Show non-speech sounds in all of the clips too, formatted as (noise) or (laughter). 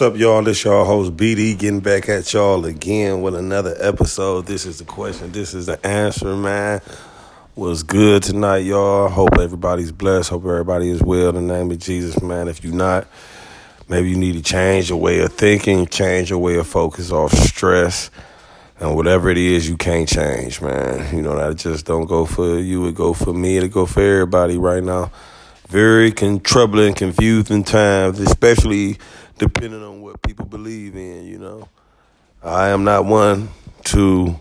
what's up, y'all? This y'all host BD getting back at y'all again with another episode. This is the question. This is the answer, man. Was good tonight, y'all. Hope everybody's blessed. Hope everybody is well. In the name of Jesus, man. If you're not, maybe you need to change your way of thinking, change your way of focus off stress, and whatever it is you can't change, man. You know that just don't go for you. It go for me. It go for everybody right now. Very con- troubling, confusing times, especially depending on what people believe in, you know. I am not one to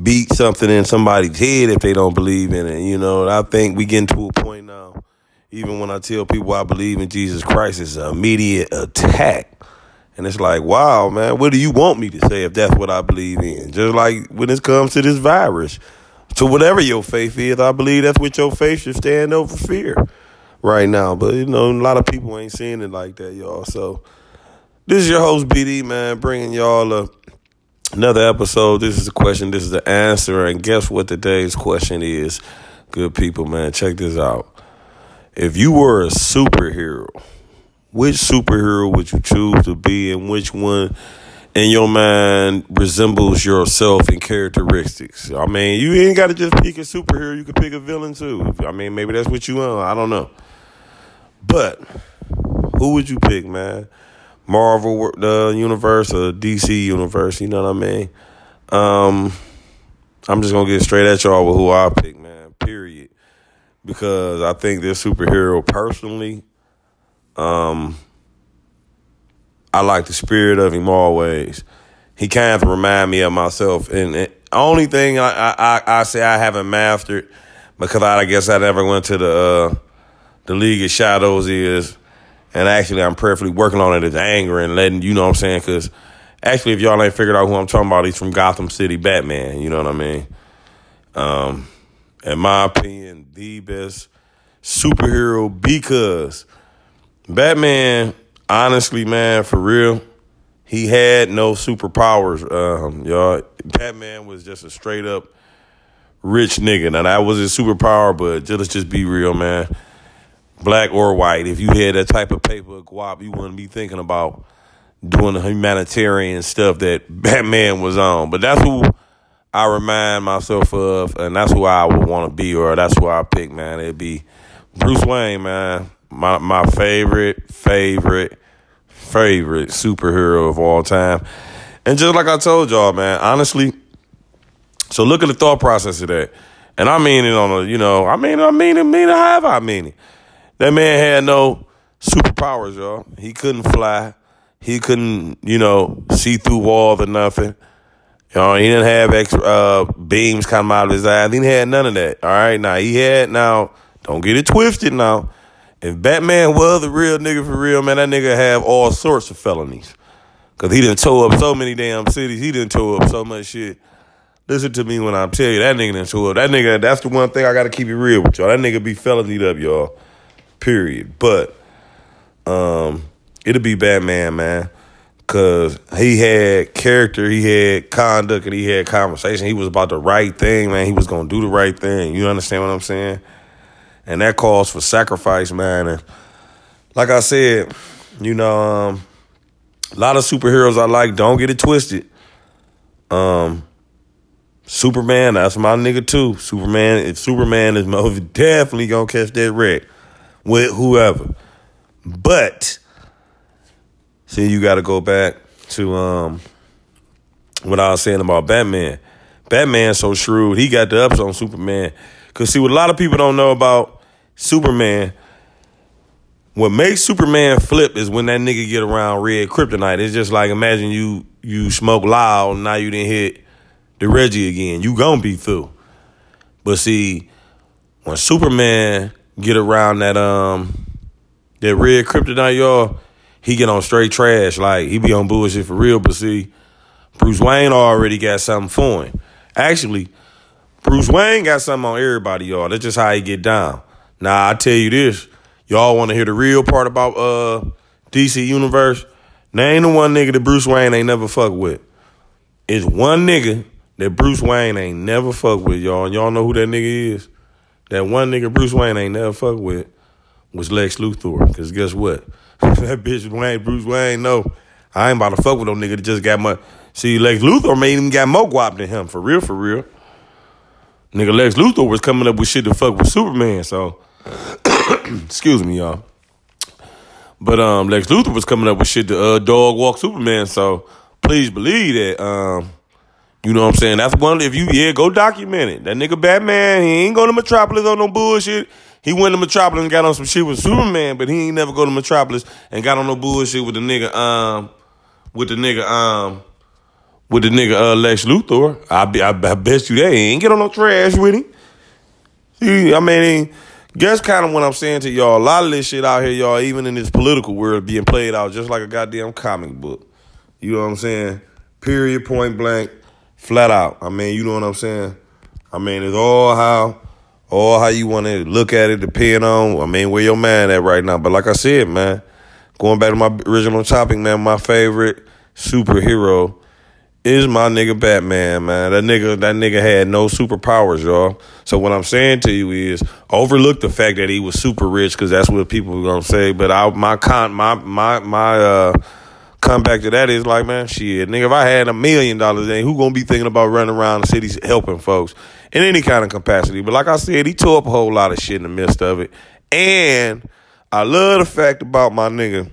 beat something in somebody's head if they don't believe in it, you know. I think we getting to a point now, even when I tell people I believe in Jesus Christ, it's an immediate attack. And it's like, wow, man, what do you want me to say if that's what I believe in? Just like when it comes to this virus. To whatever your faith is, I believe that's what your faith should stand over fear right now. But you know, a lot of people ain't seeing it like that, y'all. So this is your host BD, man, bringing y'all a, another episode. This is the question. This is the answer. And guess what today's question is? Good people, man, check this out. If you were a superhero, which superhero would you choose to be, and which one? in your mind resembles yourself in characteristics. I mean, you ain't got to just pick a superhero. You can pick a villain too. I mean, maybe that's what you want. I don't know. But who would you pick, man? Marvel the universe or DC universe? You know what I mean? Um, I'm just gonna get straight at y'all with who I pick, man. Period. Because I think this superhero personally, um, I like the spirit of him always. He kind of remind me of myself, and, the only thing I, I I say I haven't mastered because I, guess I never went to the uh, the League of Shadows is, and actually I'm prayerfully working on it is anger and letting you know what I'm saying because actually if y'all ain't figured out who I'm talking about, he's from Gotham City, Batman. You know what I mean? Um, in my opinion, the best superhero because Batman, honestly, man, for real, he had no superpowers. Um, y'all, Batman was just a straight up rich nigga. Now that was his superpower, but let's just be real, man black or white, if you had that type of paper guap, you wouldn't be thinking about doing the humanitarian stuff that (laughs) Batman was on. But that's who I remind myself of, and that's who I would want to be, or that's who I pick, man. It'd be Bruce Wayne, man. My my favorite, favorite, favorite superhero of all time. And just like I told y'all, man, honestly, so look at the thought process of that. And I mean it on a, you know, I mean, I mean it, mean it however I mean it. That man had no superpowers, y'all. He couldn't fly. He couldn't, you know, see through walls or nothing. You know, he didn't have extra uh, beams come out of his eyes. He had none of that. All right, now he had now. Don't get it twisted now. If Batman was a real nigga for real, man, that nigga have all sorts of felonies. Cause he didn't tow up so many damn cities. He didn't tow up so much shit. Listen to me when I tell you that nigga didn't tow up. That nigga, that's the one thing I gotta keep it real with y'all. That nigga be felonied up, y'all period. But um, it'll be Batman, man, because he had character, he had conduct, and he had conversation. He was about the right thing, man. He was gonna do the right thing. You understand what I'm saying? And that calls for sacrifice, man. And like I said, you know, um, a lot of superheroes I like. Don't get it twisted. Um, Superman, that's my nigga too. Superman, if Superman is (laughs) definitely gonna catch that wreck with whoever. But see, you got to go back to um what I was saying about Batman. Batman's so shrewd. He got the ups on Superman. Cause see, what a lot of people don't know about Superman, what makes Superman flip is when that nigga get around red kryptonite. It's just like imagine you you smoke loud, now you didn't hit the Reggie again. You gonna be through. But see, when Superman get around that um that red kryptonite, y'all, he get on straight trash. Like he be on bullshit for real. But see, Bruce Wayne already got something for him. Actually, Bruce Wayne got something on everybody, y'all. That's just how he get down. Now I tell you this, y'all want to hear the real part about uh DC Universe? Name the one nigga that Bruce Wayne ain't never fuck with. It's one nigga that Bruce Wayne ain't never fuck with, y'all. And y'all know who that nigga is? That one nigga Bruce Wayne ain't never fuck with was Lex Luthor. Cause guess what? (laughs) that bitch Wayne, Bruce Wayne, no. I ain't about to fuck with no nigga that just got my. See, Lex Luthor made him got more guap than him, for real, for real. Nigga, Lex Luthor was coming up with shit to fuck with Superman, so. (coughs) excuse me, y'all. But um, Lex Luthor was coming up with shit to uh, dog walk Superman, so please believe that. Um, you know what I'm saying? That's one. If you yeah, go document it. That nigga Batman, he ain't going to Metropolis on no bullshit. He went to Metropolis and got on some shit with Superman, but he ain't never go to Metropolis and got on no bullshit with the nigga um with the nigga um with the nigga uh, Lex Luthor. I, be, I, I bet you they ain't get on no trash with him. See, I mean, guess kind of what I'm saying to y'all. A lot of this shit out here, y'all, even in this political world, being played out just like a goddamn comic book. You know what I'm saying? Period, point blank, flat out. I mean, you know what I'm saying? I mean, it's all how all how you want to look at it, depending on, I mean, where your man at right now. But like I said, man, going back to my original topic, man, my favorite superhero is my nigga Batman, man. That nigga, that nigga had no superpowers, y'all. So what I'm saying to you is, overlook the fact that he was super rich, because that's what people are gonna say. But I, my con, my my my uh, comeback to that is like, man, shit, nigga, if I had a million dollars, then who gonna be thinking about running around the cities helping folks in any kind of capacity? But like I said, he tore up a whole lot of shit in the midst of it, and I love the fact about my nigga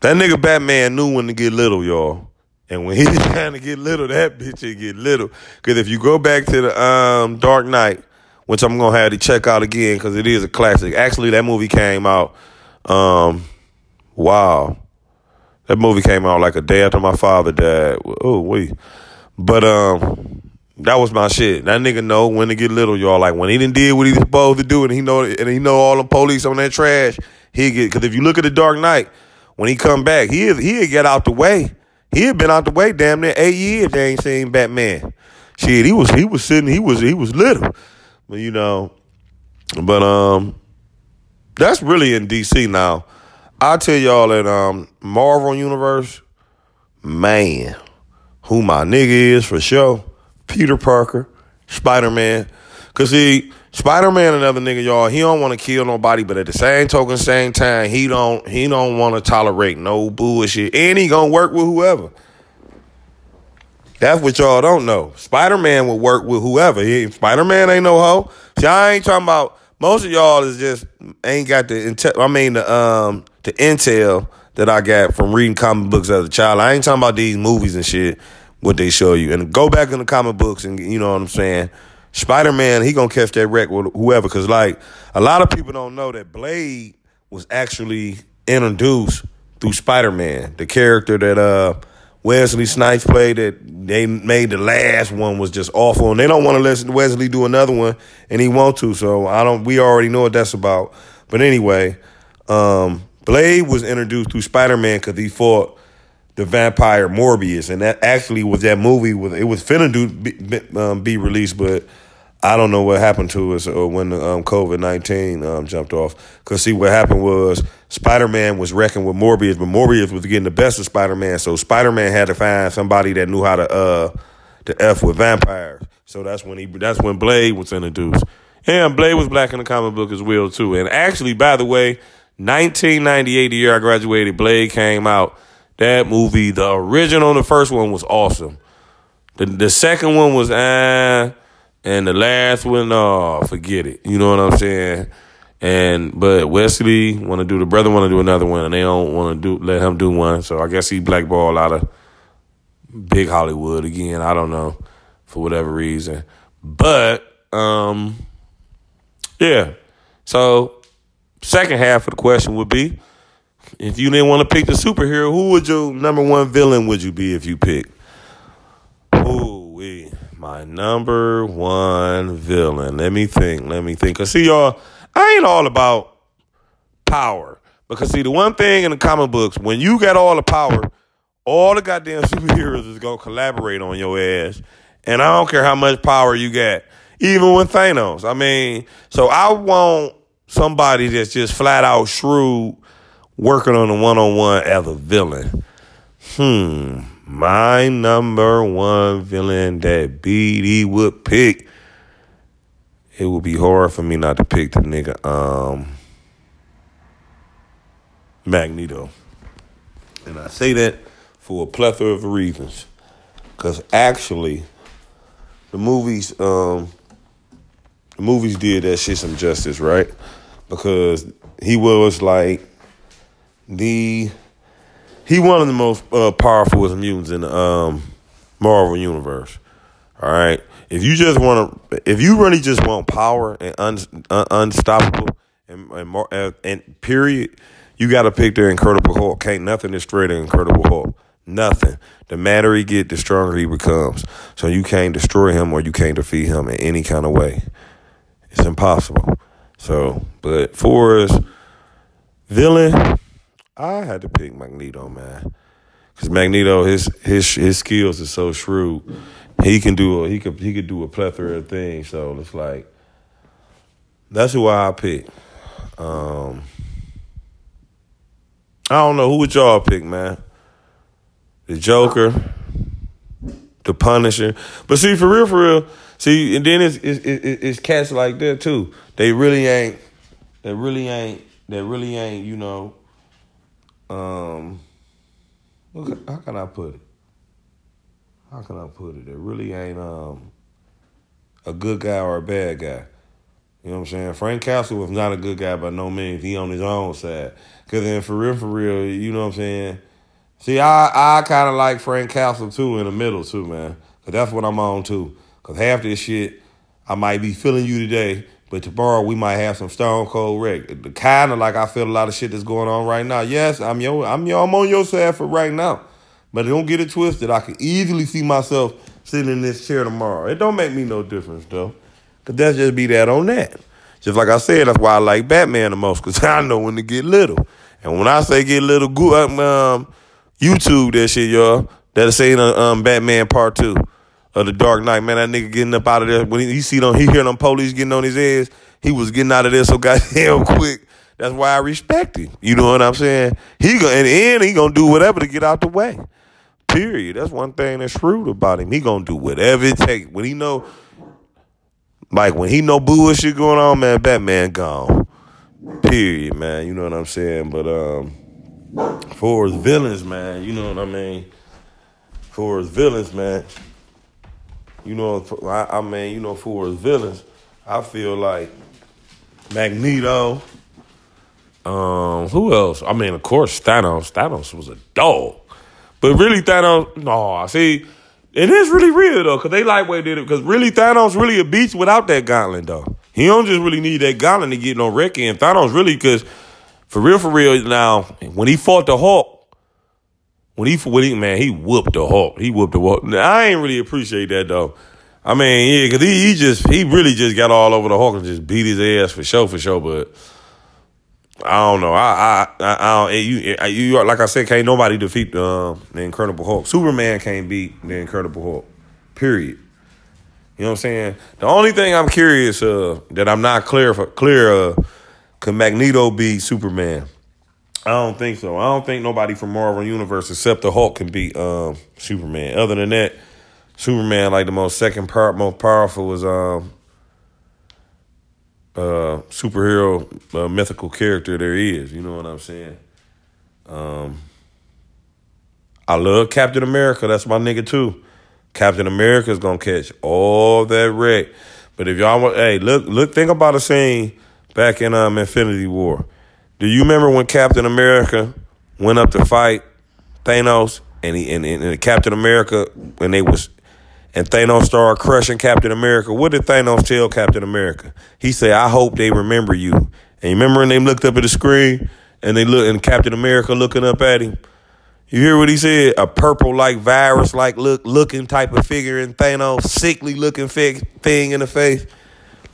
that nigga Batman knew when to get little, y'all. And when he (laughs) trying to get little, that bitch would get little. Because if you go back to the um, Dark Knight, which I'm gonna have to check out again because it is a classic. Actually, that movie came out. Um, wow, that movie came out like a day after my father died. Oh wait, but um, that was my shit. That nigga know when to get little, y'all. Like when he didn't did what he was supposed to do, and he know and he know all the police on that trash. He get because if you look at the Dark Knight when he come back, he he'd get out the way. He had been out the way damn near eight years. They ain't seen Batman. Shit, he was he was sitting. He was he was little, but you know, but um, that's really in DC now. I tell y'all that um Marvel Universe, man, who my nigga is for sure. Peter Parker, Spider Man, cause he Spider Man, another nigga, y'all. He don't want to kill nobody, but at the same token, same time, he don't he don't want to tolerate no bullshit, and he gonna work with whoever. That's what y'all don't know. Spider Man will work with whoever. Spider Man ain't no hoe. See, I ain't talking about. Most of y'all is just ain't got the intel. I mean the um the intel that I got from reading comic books as a child. I ain't talking about these movies and shit. What they show you, and go back in the comic books, and you know what I'm saying Spider Man, he gonna catch that wreck with whoever. Cause like a lot of people don't know that Blade was actually introduced through Spider Man, the character that uh Wesley Snipes played. That they made the last one was just awful, and they don't want to let Wesley do another one, and he want to. So I don't. We already know what that's about. But anyway, um, Blade was introduced through Spider Man because he fought the vampire Morbius, and that actually was that movie. Was it was finna do be, um, be released, but I don't know what happened to us or uh, when um, COVID nineteen um, jumped off. Cause see, what happened was Spider Man was wrecking with Morbius, but Morbius was getting the best of Spider Man. So Spider Man had to find somebody that knew how to uh to f with vampires. So that's when he that's when Blade was introduced. And Blade was black in the comic book as well too. And actually, by the way, 1998, the year I graduated, Blade came out. That movie, the original, the first one was awesome. The the second one was ah. Uh, and the last one, oh, forget it. You know what I'm saying? And but Wesley want to do the brother want to do another one, and they don't want to do let him do one. So I guess he blackballed out of big Hollywood again. I don't know for whatever reason, but um, yeah. So second half of the question would be, if you didn't want to pick the superhero, who would your number one villain would you be if you picked? We my number one villain. Let me think. Let me think. Cause see, y'all, I ain't all about power. Because see, the one thing in the comic books, when you got all the power, all the goddamn (laughs) superheroes is gonna collaborate on your ass. And I don't care how much power you got. Even with Thanos. I mean, so I want somebody that's just flat out shrewd working on a one on one as a villain. Hmm my number one villain that BD would pick, it would be hard for me not to pick the nigga. Um, Magneto. And I say that for a plethora of reasons. Because actually, the movies, um, the movies did that shit some justice, right? Because he was like the he one of the most uh, powerful mutants in the um, Marvel universe. All right, if you just want to, if you really just want power and un, un, unstoppable and and, and, uh, and period, you got to pick the Incredible Hulk. Can't nothing destroy the Incredible Hulk. Nothing. The madder he get, the stronger he becomes. So you can't destroy him or you can't defeat him in any kind of way. It's impossible. So, but for us, villain, I had to pick Magneto, man. Cause Magneto, his his his skills are so shrewd. He can do a, he could he could do a plethora of things. So it's like that's who I pick. Um, I don't know who would y'all pick, man. The Joker, the Punisher, but see for real, for real. See, and then it's it's, it's cats like that too. They really ain't. They really ain't. They really ain't. You know. Um. How can I put it? How can I put it? It really ain't um a good guy or a bad guy. You know what I'm saying? Frank Castle was not a good guy by no means. He on his own side. Cause then for real, for real, you know what I'm saying? See, I I kind of like Frank Castle too in the middle too, man. Cause that's what I'm on too. Cause half this shit, I might be feeling you today, but tomorrow we might have some stone cold wreck. Kind of like I feel a lot of shit that's going on right now. Yes, I'm your, I'm your, I'm on your side for right now, but don't get it twisted. I can easily see myself sitting in this chair tomorrow. It don't make me no difference though, cause that's just be that on that. Just like I said, that's why I like Batman the most, cause (laughs) I know when to get little. And when I say get little, go um, YouTube that shit, y'all. That'll say um, Batman Part Two of the Dark Knight, man, that nigga getting up out of there. When he, he see them, he hear them police getting on his ass. He was getting out of there so (laughs) goddamn quick. That's why I respect him. You know what I'm saying? He go in the end, he gonna do whatever to get out the way. Period. That's one thing that's shrewd about him. He gonna do whatever it takes. When he know, like when he know bullshit going on, man, Batman gone. Period, man. You know what I'm saying? But um, for his villains, man, you know what I mean. For his villains, man, you know, I, I mean, you know, for his villains, I feel like Magneto. Um, who else? I mean, of course, Thanos. Thanos was a dog, but really, Thanos. No, I see, it is really real though, cause they lightweight did it. Cause really, Thanos really a beast without that gauntlet though. He don't just really need that gauntlet to get no wreck in. Thanos really, cause for real, for real, now when he fought the Hulk, when he, when he, man, he whooped the Hulk. He whooped the Hulk. I ain't really appreciate that though. I mean, yeah, because he, he just, he really just got all over the Hulk and just beat his ass for sure, for sure. But I don't know. I, I, I, I don't, you, you, like I said, can't nobody defeat uh, the Incredible Hulk. Superman can't beat the Incredible Hulk. Period. You know what I'm saying? The only thing I'm curious of that I'm not clear for, clear of can Magneto beat Superman? I don't think so. I don't think nobody from Marvel Universe except the Hulk can beat um, Superman. Other than that, Superman, like the most second part, most powerful was um, uh, superhero uh, mythical character there is. You know what I'm saying? Um, I love Captain America. That's my nigga too. Captain America is gonna catch all that wreck. But if y'all want, hey, look, look, think about a scene back in um, Infinity War do you remember when Captain America went up to fight Thanos and he and, and Captain America when they was and Thanos started crushing Captain America? What did Thanos tell Captain America? He said, "I hope they remember you." And you remember when they looked up at the screen and they look and Captain America looking up at him. You hear what he said? A purple like virus like look looking type of figure in Thanos, sickly looking thing in the face.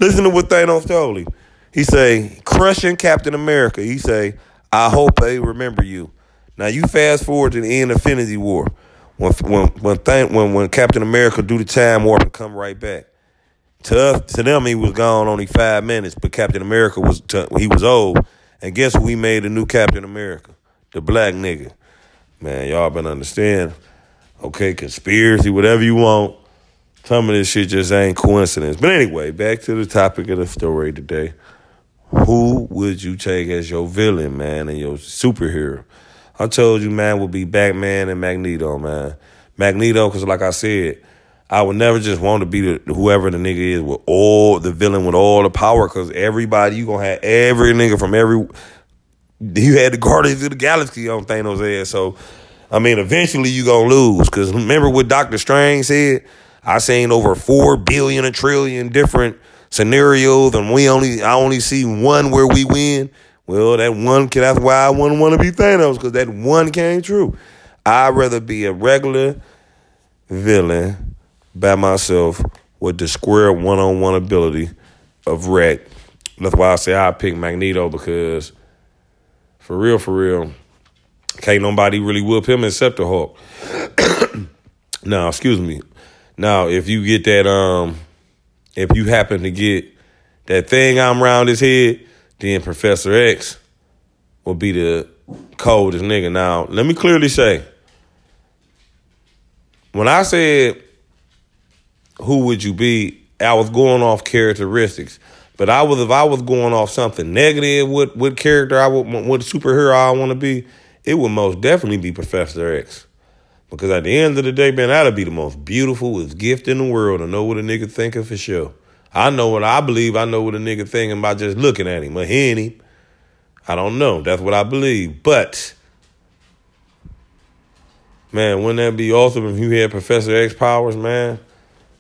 Listen to what Thanos told him. He say, crushing Captain America. He say, I hope they remember you. Now you fast forward to the end of Infinity War. When when when th- when when Captain America do the time warp and come right back. To us, to them, he was gone only five minutes, but Captain America was t- he was old. And guess who we made a new Captain America? The black nigga. Man, y'all been understand. Okay, conspiracy, whatever you want. Some of this shit just ain't coincidence. But anyway, back to the topic of the story today. who would you take as your villain, man, and your superhero? I told you, man, would be Batman and Magneto, man. Magneto, because like I said, I would never just want to be the, whoever the nigga is with all the villain with all the power, because everybody, you to have every nigga from every. You had the Guardians of the Galaxy on Thanos' ass, so. I mean, eventually you gonna lose. Cause remember what Doctor Strange said? I seen over four billion, a trillion different scenarios, and we only I only see one where we win. Well, that one that's why I wouldn't want to be Thanos, because that one came true. I'd rather be a regular villain by myself with the square one on one ability of Wreck. That's why I say I pick Magneto because for real, for real, can't nobody really whoop him except the Hulk. (coughs) now, excuse me. Now, if you get that um if you happen to get that thing I'm around his head, then Professor X will be the coldest nigga. Now, let me clearly say, when I said who would you be, I was going off characteristics. But I was if I was going off something negative, what what character I would what superhero I want to be, it would most definitely be Professor X. Because at the end of the day, man, that'll be the most beautiful gift in the world to know what a nigga thinking for sure. I know what I believe. I know what a nigga thinking by just looking at him or hearing him. I don't know. That's what I believe. But man, wouldn't that be awesome if you had Professor X powers, man?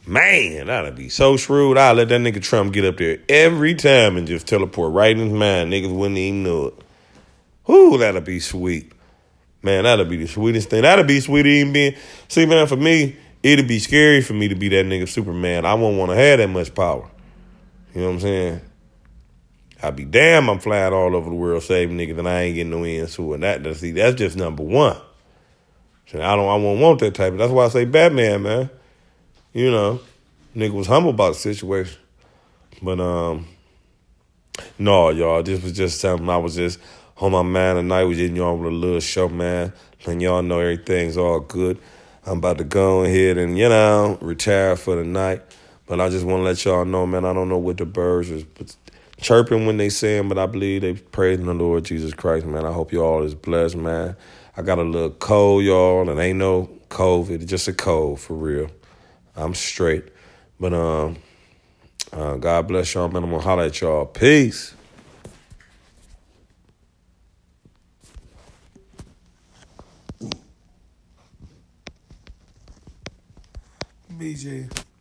Man, that'd be so shrewd. I'd let that nigga Trump get up there every time and just teleport right in his mind. Niggas wouldn't even know it. Whoo, that'd be sweet. Man, that'd be the sweetest thing. That'd be sweet even being. See, man, for me, it'd be scary for me to be that nigga Superman. I wouldn't want to have that much power. You know what I'm saying? I'd be damn I'm flying all over the world saving niggas and I ain't getting no answer. And that, see, that's just number one. So I don't, I won't want that type of, that's why I say Batman, man. You know, nigga was humble about the situation. But, um, no, y'all, this was just something I was just on my mind tonight. We did y'all with a little show, man. And y'all know everything's all good. I'm about to go ahead and, you know, retire for the night. But I just want to let y'all know, man, I don't know what the birds is chirping when they sing, but I believe they praising the Lord Jesus Christ, man. I hope y'all is blessed, man. I got a little cold, y'all, and ain't no COVID, just a cold for real. I'm straight. But um, uh, God bless y'all, man. I'm gonna holler at y'all. Peace. BJ.